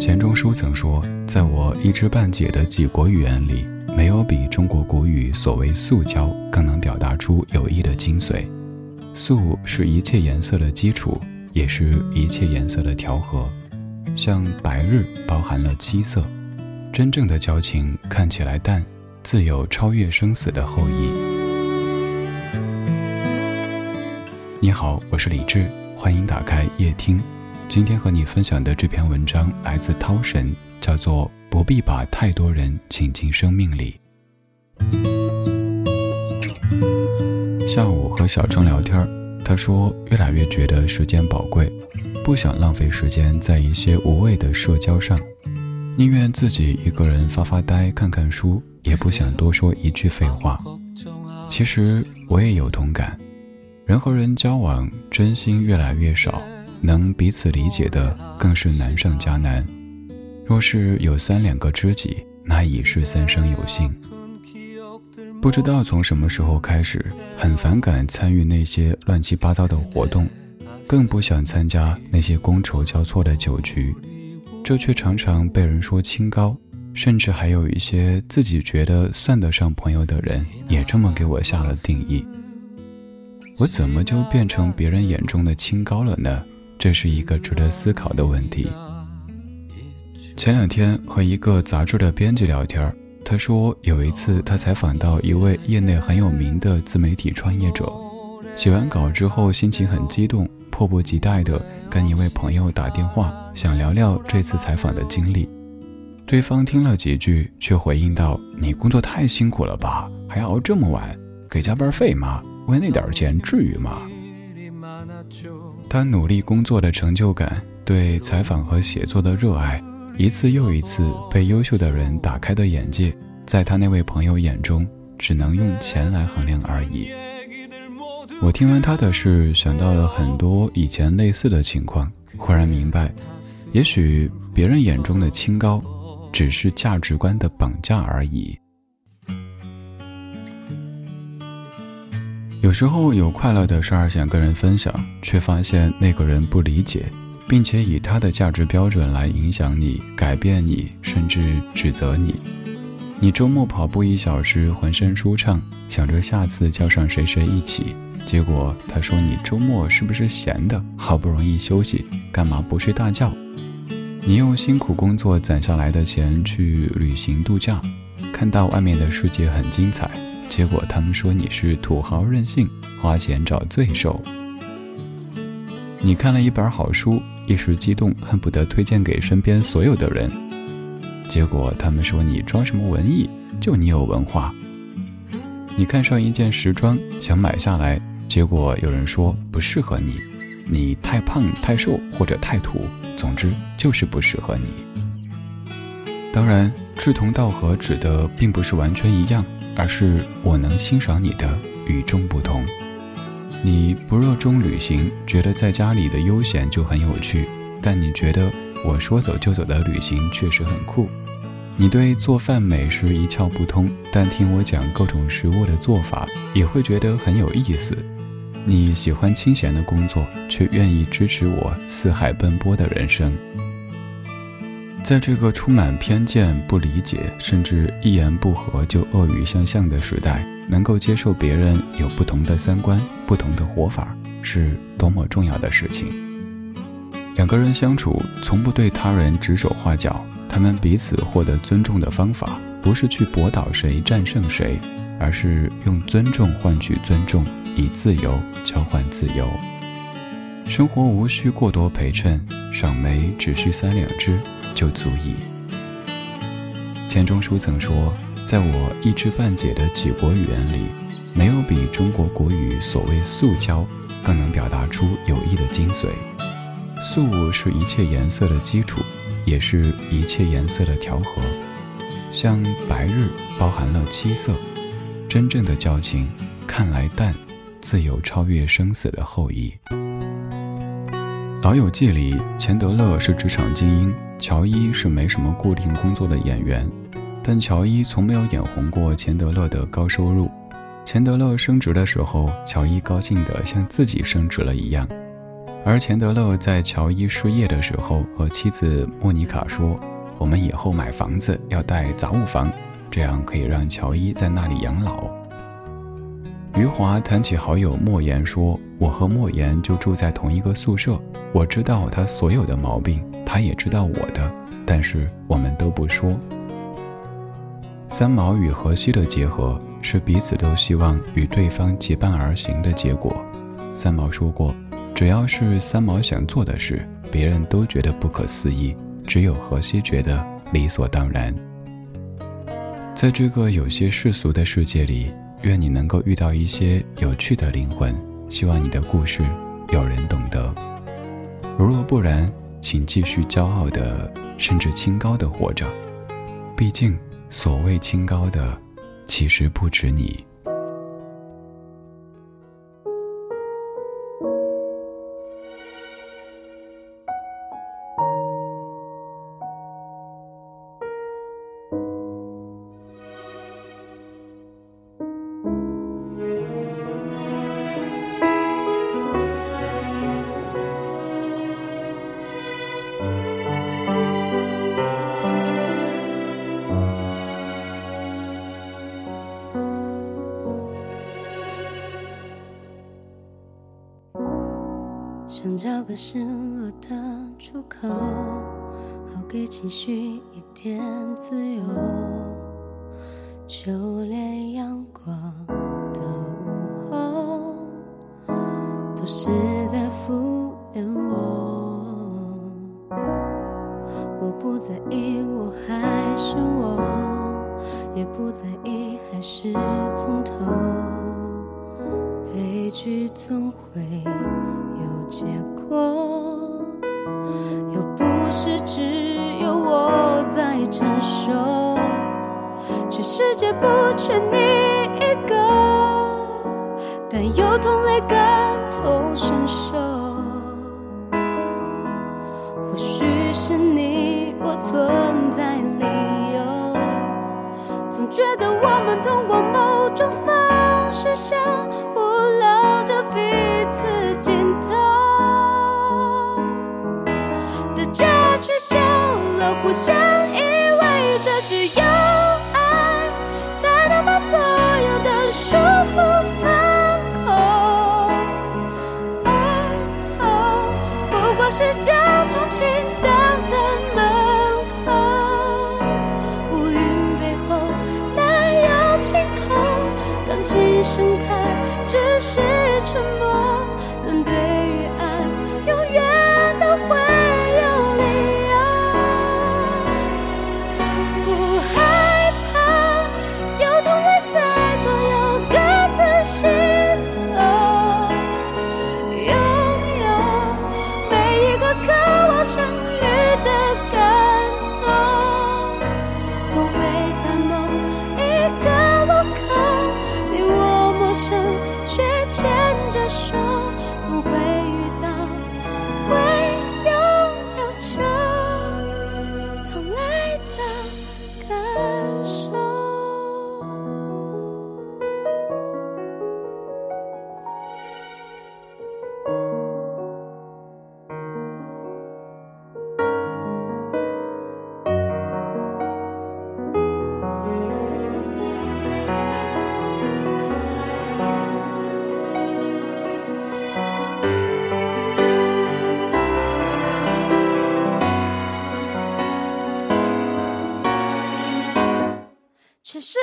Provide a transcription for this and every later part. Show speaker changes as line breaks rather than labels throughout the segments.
钱钟书曾说：“在我一知半解的几国语言里，没有比中国古语所谓素交更能表达出友谊的精髓。素是一切颜色的基础，也是一切颜色的调和。像白日包含了七色，真正的交情看起来淡，自有超越生死的厚谊。”你好，我是李志，欢迎打开夜听。今天和你分享的这篇文章来自涛神，叫做《不必把太多人请进生命里》。下午和小郑聊天，他说越来越觉得时间宝贵，不想浪费时间在一些无谓的社交上，宁愿自己一个人发发呆、看看书，也不想多说一句废话。其实我也有同感，人和人交往，真心越来越少。能彼此理解的更是难上加难。若是有三两个知己，那已是三生有幸。不知道从什么时候开始，很反感参与那些乱七八糟的活动，更不想参加那些觥筹交错的酒局。这却常常被人说清高，甚至还有一些自己觉得算得上朋友的人，也这么给我下了定义。我怎么就变成别人眼中的清高了呢？这是一个值得思考的问题。前两天和一个杂志的编辑聊天，他说有一次他采访到一位业内很有名的自媒体创业者，写完稿之后心情很激动，迫不及待地跟一位朋友打电话，想聊聊这次采访的经历。对方听了几句，却回应道：“你工作太辛苦了吧，还熬这么晚，给加班费吗？为那点钱至于吗？”他努力工作的成就感，对采访和写作的热爱，一次又一次被优秀的人打开的眼界，在他那位朋友眼中，只能用钱来衡量而已。我听完他的事，想到了很多以前类似的情况，忽然明白，也许别人眼中的清高，只是价值观的绑架而已。有时候有快乐的事儿想跟人分享，却发现那个人不理解，并且以他的价值标准来影响你、改变你，甚至指责你。你周末跑步一小时，浑身舒畅，想着下次叫上谁谁一起，结果他说你周末是不是闲的？好不容易休息，干嘛不睡大觉？你用辛苦工作攒下来的钱去旅行度假，看到外面的世界很精彩。结果他们说你是土豪任性，花钱找罪受。你看了一本好书，一时激动，恨不得推荐给身边所有的人。结果他们说你装什么文艺，就你有文化。你看上一件时装，想买下来，结果有人说不适合你，你太胖、太瘦或者太土，总之就是不适合你。当然，志同道合指的并不是完全一样。而是我能欣赏你的与众不同。你不热衷旅行，觉得在家里的悠闲就很有趣，但你觉得我说走就走的旅行确实很酷。你对做饭美食一窍不通，但听我讲各种食物的做法也会觉得很有意思。你喜欢清闲的工作，却愿意支持我四海奔波的人生。在这个充满偏见、不理解，甚至一言不合就恶语相向的时代，能够接受别人有不同的三观、不同的活法，是多么重要的事情。两个人相处，从不对他人指手画脚，他们彼此获得尊重的方法，不是去驳倒谁、战胜谁，而是用尊重换取尊重，以自由交换自由。生活无需过多陪衬，赏梅只需三两枝。就足以。钱钟书曾说：“在我一知半解的几国语言里，没有比中国国语所谓素交更能表达出友谊的精髓。素是一切颜色的基础，也是一切颜色的调和。像白日包含了七色，真正的交情看来淡，自有超越生死的厚谊。”《老友记》里，钱德勒是职场精英。乔伊是没什么固定工作的演员，但乔伊从没有眼红过钱德勒的高收入。钱德勒升职的时候，乔伊高兴得像自己升职了一样。而钱德勒在乔伊失业的时候，和妻子莫妮卡说：“我们以后买房子要带杂物房，这样可以让乔伊在那里养老。”余华谈起好友莫言说：“我和莫言就住在同一个宿舍，我知道他所有的毛病，他也知道我的，但是我们都不说。”三毛与荷西的结合是彼此都希望与对方结伴而行的结果。三毛说过：“只要是三毛想做的事，别人都觉得不可思议，只有荷西觉得理所当然。”在这个有些世俗的世界里。愿你能够遇到一些有趣的灵魂，希望你的故事有人懂得。如若不然，请继续骄傲的，甚至清高的活着。毕竟，所谓清高的，其实不止你。
找个失落的出口，好给情绪一点自由。就连阳光的午后，都是在敷衍我。我不在意我还是我，也不在意还是从头。悲剧总会有。结果又不是只有我在承受，全世界不缺你一个，但有同类感同身受。或许是你我存在理由，总觉得我们通过某种方式相了，互相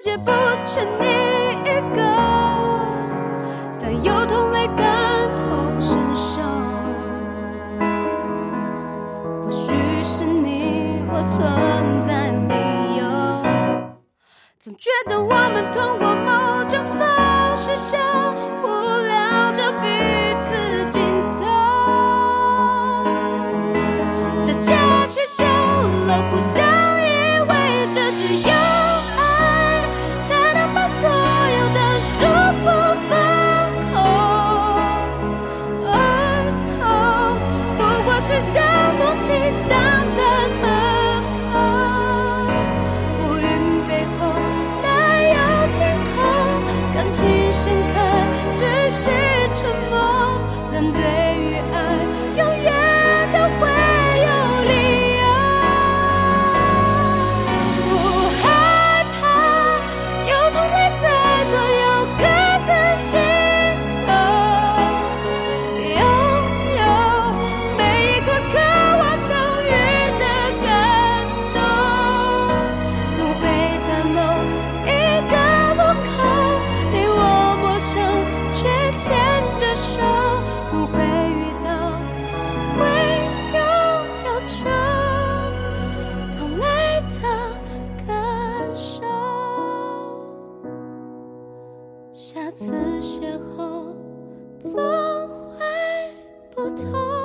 世界不缺你一个，但有同类感同身受。或许是你我存在理由，总觉得我们通过某种方式相互聊着彼此尽头，大家却笑了，互相。time.